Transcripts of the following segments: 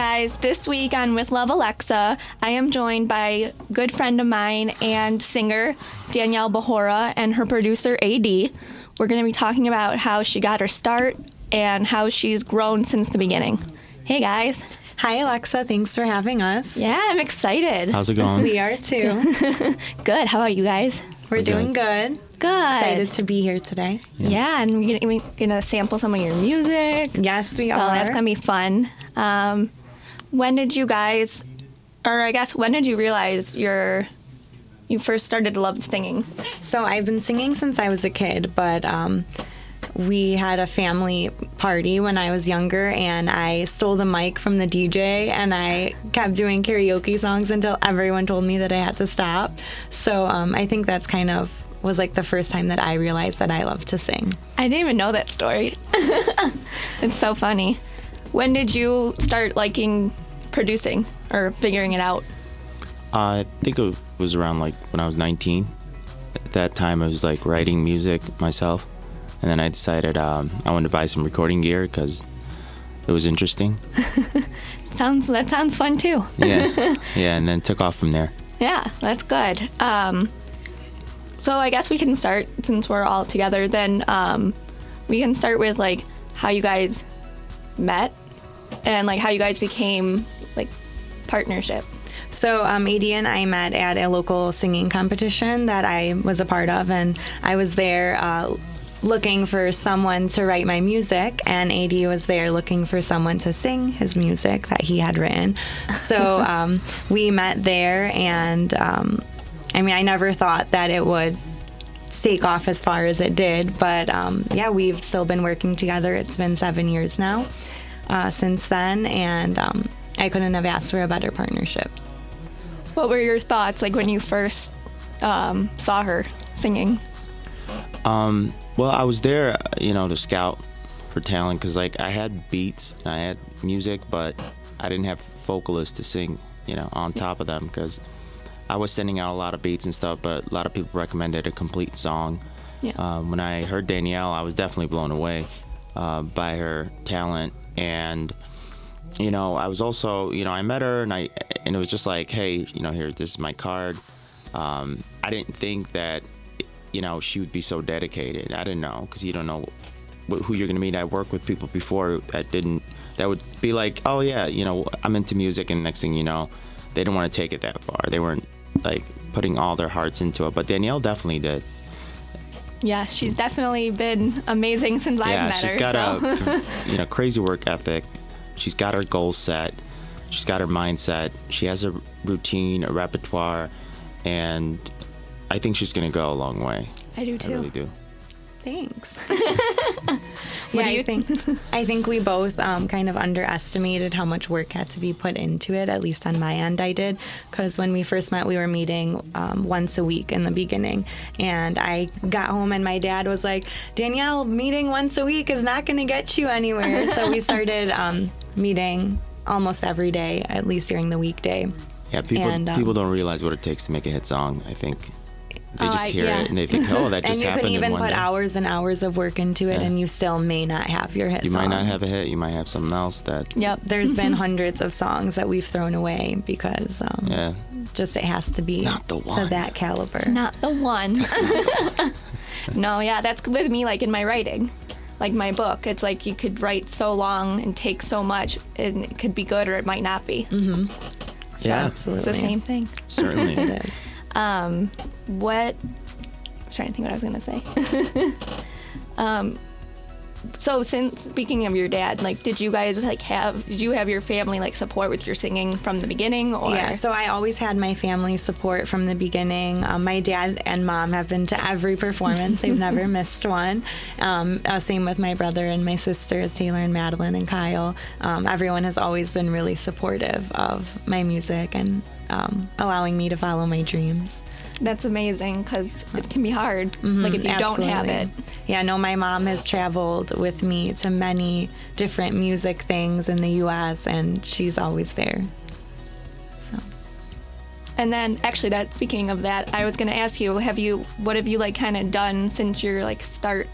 guys. This week on With Love Alexa, I am joined by good friend of mine and singer Danielle Bahoora and her producer AD. We're going to be talking about how she got her start and how she's grown since the beginning. Hey guys. Hi, Alexa. Thanks for having us. Yeah, I'm excited. How's it going? We are too. Good. How about you guys? We're We're doing good. good. Good. Excited to be here today. Yeah, and we're gonna, we're gonna sample some of your music. Yes, we so are. that's gonna be fun. Um, when did you guys, or I guess when did you realize your you first started to love singing? So I've been singing since I was a kid, but um, we had a family party when I was younger, and I stole the mic from the DJ, and I kept doing karaoke songs until everyone told me that I had to stop. So um, I think that's kind of was like the first time that I realized that I love to sing. I didn't even know that story. it's so funny. When did you start liking producing or figuring it out? I think it was around like when I was 19. At that time, I was like writing music myself, and then I decided um, I wanted to buy some recording gear because it was interesting. Sounds that sounds fun too. Yeah, yeah, and then took off from there. Yeah, that's good. Um, so I guess we can start since we're all together. Then um, we can start with like how you guys met and like how you guys became like partnership. So um, AD and I met at a local singing competition that I was a part of, and I was there uh, looking for someone to write my music, and AD was there looking for someone to sing his music that he had written. So um, we met there, and um, I mean, I never thought that it would take off as far as it did, but um, yeah, we've still been working together. It's been seven years now uh, since then, and um, I couldn't have asked for a better partnership. What were your thoughts like when you first um, saw her singing? Um, well, I was there, uh, you know, to scout for talent because like I had beats, I had music, but I didn't have vocalists to sing, you know, on top of them because I was sending out a lot of beats and stuff, but a lot of people recommended a complete song. Yeah. Um, when I heard Danielle, I was definitely blown away uh, by her talent and you know, I was also, you know, I met her and I, and it was just like, hey, you know, here, this is my card. Um, I didn't think that, you know, she would be so dedicated. I didn't know because you don't know who you're gonna meet. I worked with people before that didn't, that would be like, oh yeah, you know, I'm into music, and next thing you know, they didn't want to take it that far. They weren't like putting all their hearts into it. But Danielle definitely did. Yeah, she's definitely been amazing since I've yeah, met she's her. got so. a you know crazy work ethic. She's got her goals set. She's got her mindset. She has a routine, a repertoire, and I think she's gonna go a long way. I do too. I really do. Thanks. What yeah, do you I think I think we both um, kind of underestimated how much work had to be put into it. At least on my end, I did, because when we first met, we were meeting um, once a week in the beginning, and I got home and my dad was like, "Danielle, meeting once a week is not going to get you anywhere." so we started um, meeting almost every day, at least during the weekday. Yeah, people And, um, people don't realize what it takes to make a hit song. I think they Oh, just I- hear yeah. it and they think, oh, that just happened. And you can even put day. hours and hours of work into it, Yeah. and you still may not have your hit You song. might not have a hit. You might have something else that. Yep. There's been hundreds of songs that we've thrown away because um, Yeah. just it has to be not the one. to one. that caliber. Not the one. no, yeah, that's with me like in my writing. Like my book, it's like you could write so long and take so much, and it could be good or it might not be. Mm-hmm. Yeah, absolutely. It's the same thing. certainly. It is. Um, what? I'm trying to think what I was gonna say. um, so since speaking of your dad, like, did you guys like have? Did you have your family like support with your singing from the beginning, or? Yeah, so I always had my family support from the beginning. Um, my dad and mom have been to every performance; they've never missed one. Um, uh, same with my brother and my sisters, Taylor and Madeline and Kyle. Um, everyone has always been really supportive of my music and um, allowing me to follow my dreams. That's amazing because it can be hard. like if you don't have it. Absolutely. Yeah, no, my mom has traveled with me to many different music things in the U.S., and she's always there. So. And then, actually, that speaking of that, I was gonna ask you, have you, what have you like kind of done since your like start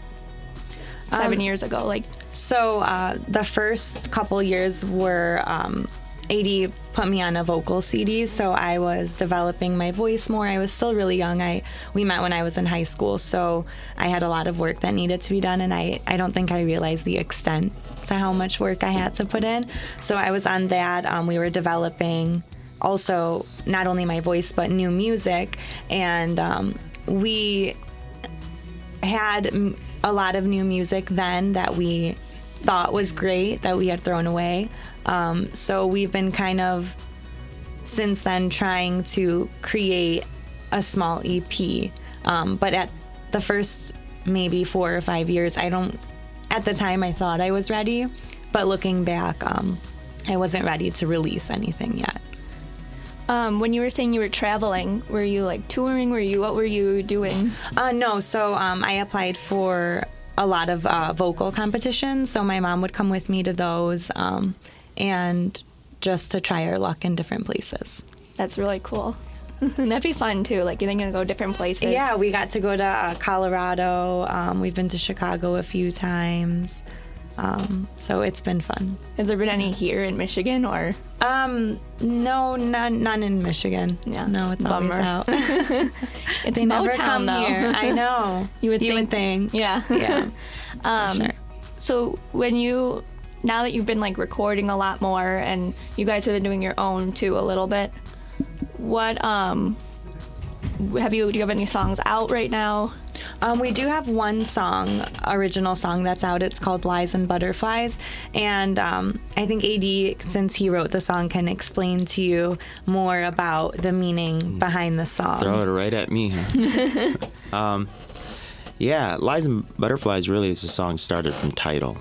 seven Um, years ago? Like, So uh, the first couple years were um, AD put me on a vocal CD, so I was developing my voice more. I was still really young. I we met when I was in high school, so I had a lot of work that needed to be done, and I I don't think I realized the extent to how much work I had to put in. So I was on that. Um, we were developing also not only my voice but new music, and um, we had a lot of new music then that we thought was great that we had thrown away. Um, so we've been kind of since then trying to create a small EP. Um, but at the first maybe four or five years, I don't, at the time I thought I was ready, but looking back, um, I wasn't ready to release anything yet. Um, when you were saying you were traveling, were you like touring? Were you what were you doing? Uh, no, so um, I applied for a lot of uh, vocal competitions. So my mom would come with me to those, um, and just to try our luck in different places. That's really cool. That'd be fun too, like getting to go different places. Yeah, we got to go to uh, Colorado. Um, we've been to Chicago a few times. Um, so it's been fun. Has there been any here in Michigan or? Um, no, none, none in Michigan. Yeah. No, it's Bummer. always out. It's they never Motown come though. here. I know. You would You think. would think. Yeah. Yeah. Um, sure. So when you now that you've been like recording a lot more and you guys have been doing your own too a little bit, what um have you do you have any songs out right now? Um, we do have one song, original song that's out. It's called Lies and Butterflies. And um, I think AD, since he wrote the song, can explain to you more about the meaning behind the song. Throw it right at me. Um, yeah, Lies and Butterflies really is a song started from title.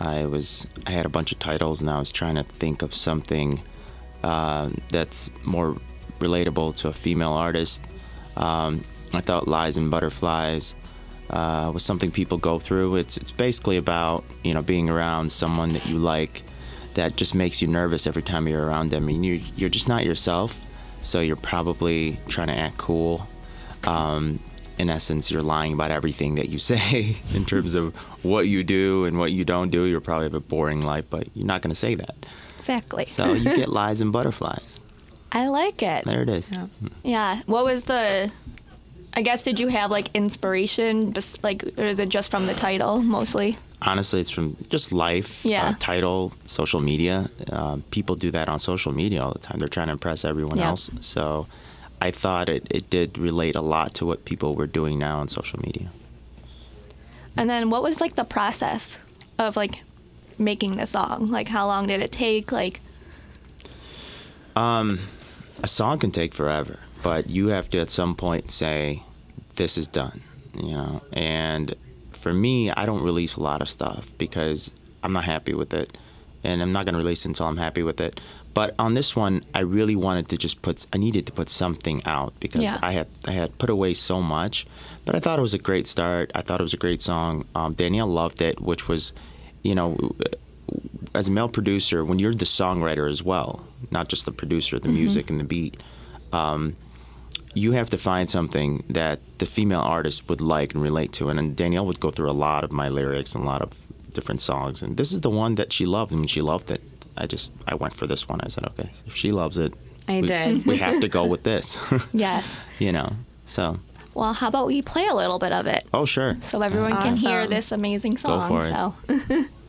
I was I had a bunch of titles and I was trying to think of something uh, that's more relatable to a female artist. Um, I thought Lies and Butterflies uh, was something people go through. It's it's basically about you know being around someone that you like that just makes you nervous every time you're around them. I mean, you you're just not yourself, so you're probably trying to act cool. Um, in essence, you're lying about everything that you say in terms of what you do and what you don't do. You're probably have a boring life, but you're not going to say that. Exactly. So you get lies and butterflies. I like it. There it is. Yeah. Yeah. What was the? I guess did you have like inspiration, just like, or is it just from the title mostly? honestly, it's from just life, Yeah. uh, title, social media. Um, people do that on social media all the time. They're trying to impress everyone Yeah. else. So I thought it, it did relate a lot to what people were doing now on social media. And then what was like the process of like making the song? Like how long did it take? Like A song can take forever, but you have to at some point say, this is done, you know? And for me, I don't release a lot of stuff because I'm not happy with it. And I'm not going to release it until I'm happy with it. But on this one, I really wanted to just put, I needed to put something out because Yeah. I had, I had put away so much. But I thought it was a great start. I thought it was a great song. Um, Danielle loved it, which was, you know, as a male producer, when you're the songwriter as well, not just the producer, of the music and the beat, um, you have to find something that the female artist would like and relate to. And, then Danielle would go through a lot of my lyrics and a lot of different songs. And this is the one that she loved, and when she loved it, I just I went for this one. I said, okay, if she loves it, I we, did. we have to go with this. yes. you know. So, Well, how about we play a little bit of it oh sure. so everyone can hear this amazing song? Go for it. So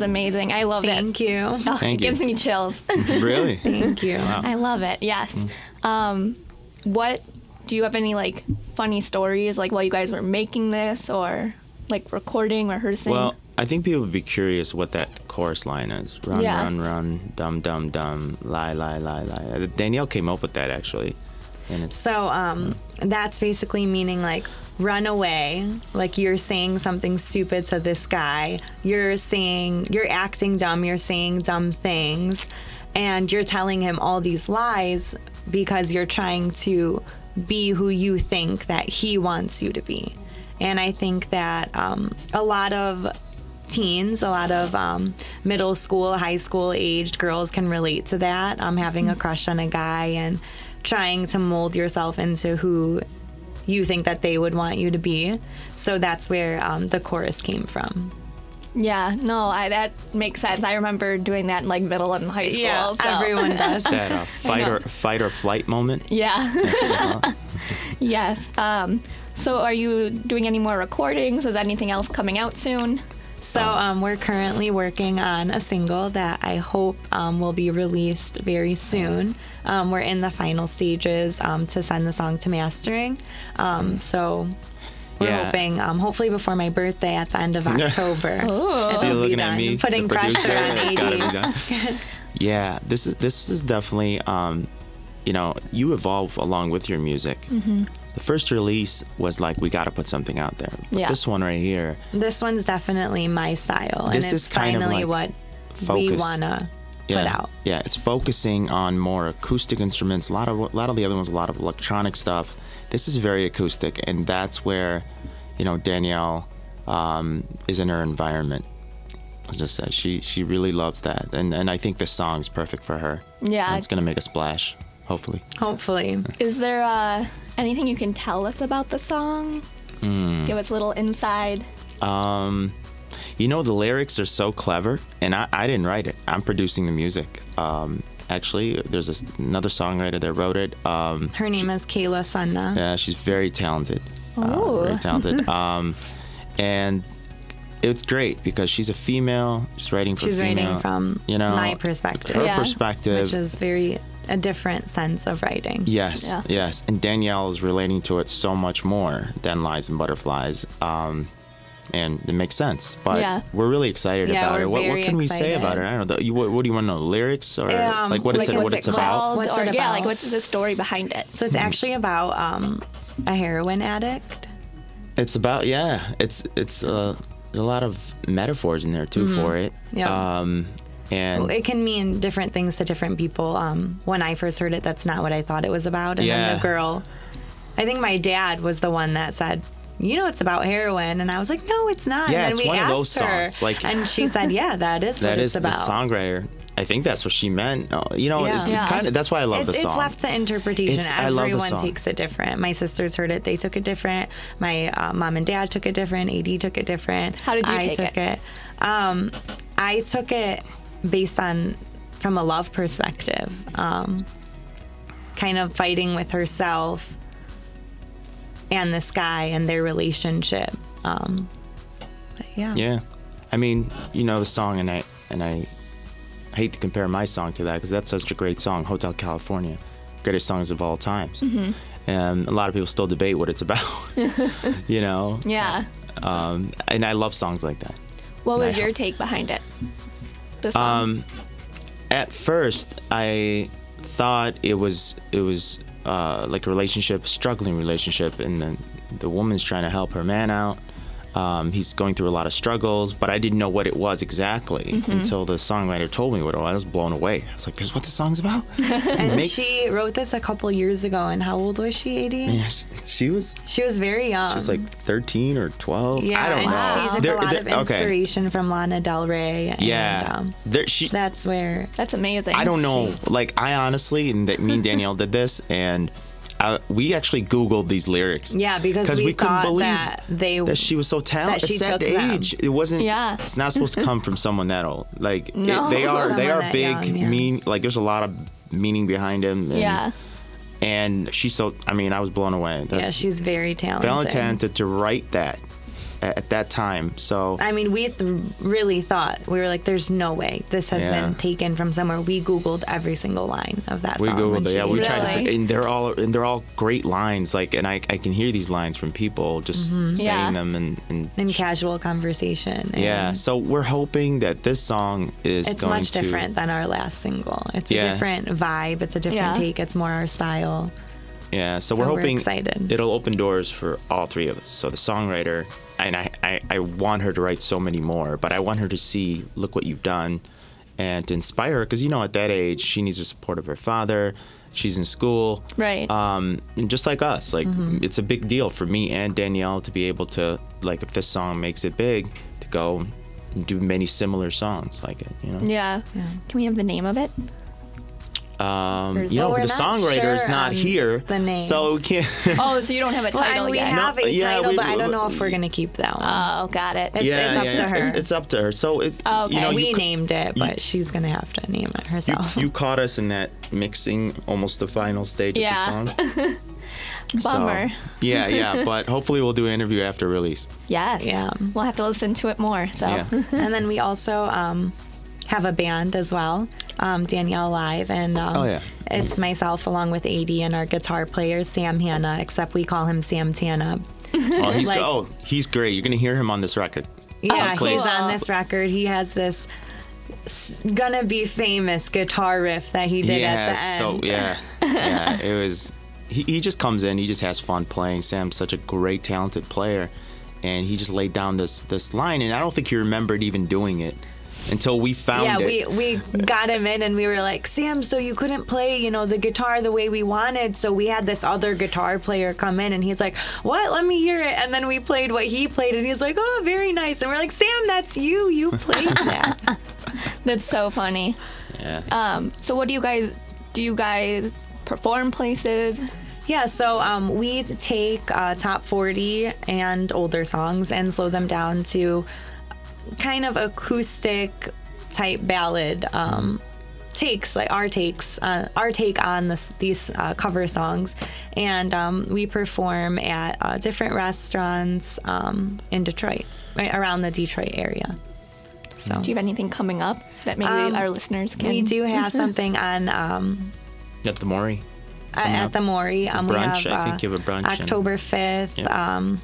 was amazing. I love it. Thank that. you. Oh, Thank it you. gives me chills. really? Thank you. I love it. Yes. Mm. Um, what do you have any like funny stories like while you guys were making this or like recording, or rehearsing? Well, I think people would be curious what that chorus line is. Run, Yeah. run, run, dum, dum, dum, lie, lie, lie, lie. Danielle came up with that actually, and it's So um, that's basically meaning like run away. Like you're saying something stupid to this guy. You're saying you're acting dumb. You're saying dumb things, and you're telling him all these lies because you're trying to be who you think that he wants you to be. And I think that um, a lot of teens, a lot of um, middle school, high school aged girls can relate to that. Um, having a crush on a guy and trying to mold yourself into who you think that they would want you to be. So that's where um, the chorus came from. yeah, no, I, that makes sense. I remember doing that in like middle and high school. so. everyone does. that uh, fight or fight or flight moment. Yeah. yes. Um, so, are you doing any more recordings? Is anything else coming out soon? So um, we're currently working on a single that I hope um, will be released very soon. Um, we're in the final stages um, to send the song to mastering. Um, so we're Yeah. hoping, um, hopefully before my birthday at the end of October. it'll So you're be looking at me, putting the producer, pressure on it's gotta be AD. done. yeah, this is this is definitely um, you know, you evolve along with your music. Mm-hmm. The first release was like we got to put something out there. But Yeah. This one right here, This one's definitely my style, and This it's is kind of like what we focus. wanna yeah, put out. yeah, it's focusing on more acoustic instruments. A lot of a lot of the other ones, a lot of electronic stuff. This is very acoustic, and that's where, you know, Danielle um, is in her environment. Let's just say she she really loves that, and and I think this song's perfect for her. Yeah. And it's gonna make a splash, hopefully. Hopefully, Is there uh, anything you can tell us about the song? Hmm. Give us a little inside. Um, you know, the lyrics are so clever, and I, I didn't write it. I'm producing the music. Um, actually, there's this, another songwriter that wrote it. Um, her name is Kayla Sunna. Yeah, she's very talented. Uh, very talented. um, and it's great because she's a female. She's writing for She's female. writing from you know my perspective. Her Yeah. perspective. which is very a different sense of writing. Yes, Yeah. yes. And Danielle is relating to it so much more than Lies and Butterflies. Um, and it makes sense. But Yeah. we're really excited Yeah, about it. What, what very can we say about it? I don't know. You, what, what do you want to know? Lyrics or Um, like what it's like what it's it about? What's or it yeah, like what's the story behind it? So it's actually about um, a heroin addict. It's about yeah. It's it's uh, there's a lot of metaphors in there too for it. Mm-hmm. Yeah. Um, and It can mean different things to different people. Um, when I first heard it, that's not what I thought it was about. And Yeah. then the girl, I think my dad was the one that said, "You know, it's about heroin," and I was like, "No, it's not." Yeah, and then it's we one of those her, songs, like- and she said, "Yeah, that is that what is it's about." the songwriter. I think that's what she meant. Uh, You know, Yeah. it's, it's Yeah. kind of that's why I love It- the song. It's left to interpretation. It's- I love the Everyone song. takes it different. My sisters heard it; they took it different. My uh, mom and dad took it different. Ad took it different. How did you I take took it? it? Um, I took it based on from a love perspective, um, kind of fighting with herself and this guy and their relationship. Um, yeah. Yeah, I mean, you know the song, and I and I hate to compare my song to that because that's such a great song, Hotel California, greatest songs of all times. Mm-hmm. And a lot of people still debate what it's about. you know, Yeah. um, and I love songs like that. What was I your help. take behind it? Song. Um, at first, I thought it was it was uh, like a relationship, struggling relationship, and then the woman's trying to help her man out. Um, he's going through a lot of struggles, but I didn't know what it was exactly Mm-hmm. until the songwriter told me what it was. I was blown away. I was like, "This is what the song's about." And Make- she wrote this a couple years ago. And how old was she? Ad? Yes, she was She was very young. she was like 13 or 12. yeah, I don't and know. she took There- a lot there- of okay. inspiration from Lana Del Rey. And, Yeah, um, there, she that's where That's amazing. I don't know. Like I honestly, and me and Danielle did this, and uh, we actually Googled these lyrics. Yeah, because we couldn't believe that they- that she was so talented. that she It's that took them. age. It wasn't. Yeah. It's not supposed to come from someone that old. Like it- they are. They are big. young, yeah. Mean. Like there's a lot of meaning behind him. And, Yeah. And she's so. I mean, I was blown away. That's yeah, she's very talented. talented to write that. At, at that time. So I mean, we th- really thought we were like, "There's no way this has Yeah. been taken from somewhere." We googled every single line of that we song. googled it. Yeah, we did tried to, Really? and they're all and they're all great lines. Like, and I, I can hear these lines from people just mm-hmm. saying Yeah. them, and, and in casual conversation. and yeah. So we're hoping that this song is it's going much to different than our last single. It's Yeah. a different vibe. It's a different Yeah. take. It's more our style. Yeah, so, So we're we're hoping excited. it'll open doors for all three of us. So the songwriter, and I, I, I want her to write so many more, but I want her to see, look what you've done, and to inspire her, because you know, at that age, she needs the support of her father. She's in school, Right. Um, and just like us, like Mm-hmm. it's a big deal for me and Danielle to be able to, like, if this song makes it big, to go and do many similar songs like it. You know, Yeah. Can we have the name of it? Um, Or you know, the not songwriter is sure not here, the name. so we can't. Oh, so you don't have a title and we yet. have No, a yeah, title, we- but I don't know if we're gonna keep that one. Oh, got it. It's- yeah, it's up yeah, to her. It's, it's up to her. So it, Oh, okay. you know, we you, ca- named it, but she's gonna have to name it herself. you caught us in that mixing, almost the final stage Yeah. of the song. So, Bummer. yeah, yeah, but hopefully we'll do an interview after release. Yes. Yeah. We'll have to listen to it more. So. Yeah. and then we also um, have a band as well, um, Danielle Live, and um, Oh, yeah. it's myself along with AD and our guitar player Sam Hanna, except we call him Sam Tana. Oh, he's Like- oh, he's great. You're gonna hear him on this record. Yeah, cool. he's on this record. He has this gonna be famous guitar riff that he did yeah, at the so end. yeah, yeah. It was. He, he just comes in. He just has fun playing. Sam's such a great, talented player, and he just laid down this this line, and I don't think he remembered even doing it until we found Yeah, it. we, we got him in and we were like, Sam, so you couldn't play, you know, the guitar the way we wanted. So we had this other guitar player come in and he's like, What? Let me hear it. And then we played what he played and he's like, Oh, very nice. And we're like, Sam, that's you. You played that. That's so funny. yeah. Um, so what do you guys do? You guys perform places? yeah, so um, we take uh, top 40 and older songs and slow them down to kind of acoustic type ballad um, takes, like our takes, uh, our take on this, these uh, cover songs, and um, we perform at uh, different restaurants um, in Detroit, right around the Detroit area. So Do you have anything coming up that maybe Um, our listeners can? we do have something on um, At the Maury. at, at the Maury. Um, we brunch, have I uh, think you have a brunch October fifth. Yeah. Um,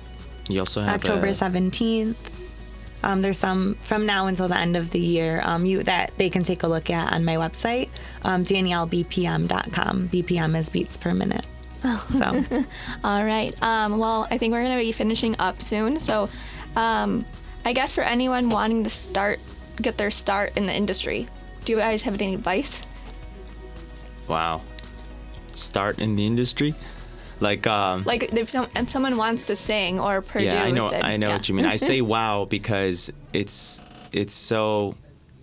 You also have October a, seventeenth. Um, there's some from now until the end of the year um, you that they can take a look at on my website, um, daniellebpm.com. BPM is beats per minute. So All right. Um, well, I think we're going to be finishing up soon. So, um, I guess for anyone wanting to start, get their start in the industry, do you guys have any advice? wow. Start in the industry, like um. Like, if, some, if someone wants to sing or produce, yeah, I know. and- I know yeah. what you mean. I say wow because it's it's so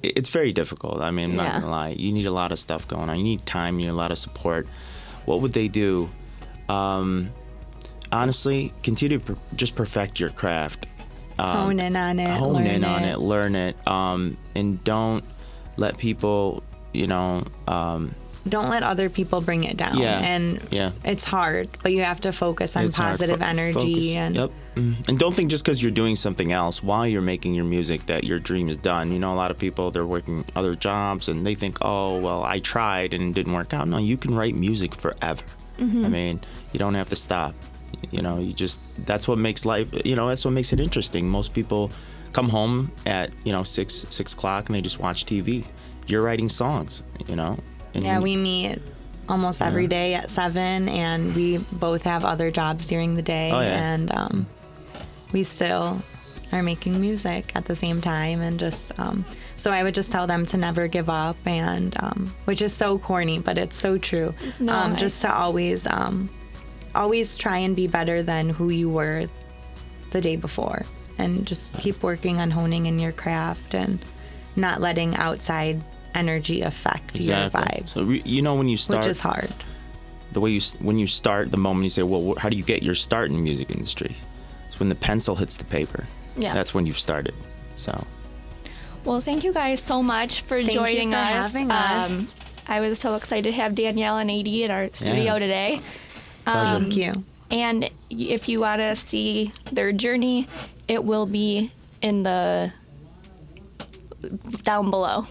it's very difficult. I mean, I'm Yeah. not gonna lie. You need a lot of stuff going on. You need time. You need a lot of support. What would they do? Um, honestly, continue to per- just perfect your craft. Um, hone in on it. hone learn in on it, learn it, um, and don't let people, you know, um, Don't let other people bring it down. Yeah, And yeah. it's hard, but you have to focus on it's positive Fo- energy focus. and yep. Mhm. And don't think just because you're doing something else while you're making your music that your dream is done. You know, a lot of people they're working other jobs and they think, oh well, I tried and it didn't work out. No, you can write music forever. Mm-hmm. I mean, you don't have to stop. You know, you just that's what makes life. You know, that's what makes it interesting. Most people come home at you know six six o'clock and they just watch TV. You're writing songs. You know. And Yeah, you- we meet almost every day at seven, and we both have other jobs during the day, Oh, yeah. and um, we still are making music at the same time, and just um, so I would just tell them to never give up, and um, which is so corny, but it's so true. No, um, I- just to always, um, always try and be better than who you were the day before, and just keep working on honing in your craft and not letting outside energy affect your vibe So you know when you start which is hard. the way you when you start the moment you say well how do you get your start in the music industry it's when the pencil hits the paper Yeah. that's when you've started so Well, thank you guys so much for you joining for us. having us. Um, I was so excited to have Danielle and AD in our studio Yes. today. pleasure um, Thank you. And if you want to see their journey it will be in the down below.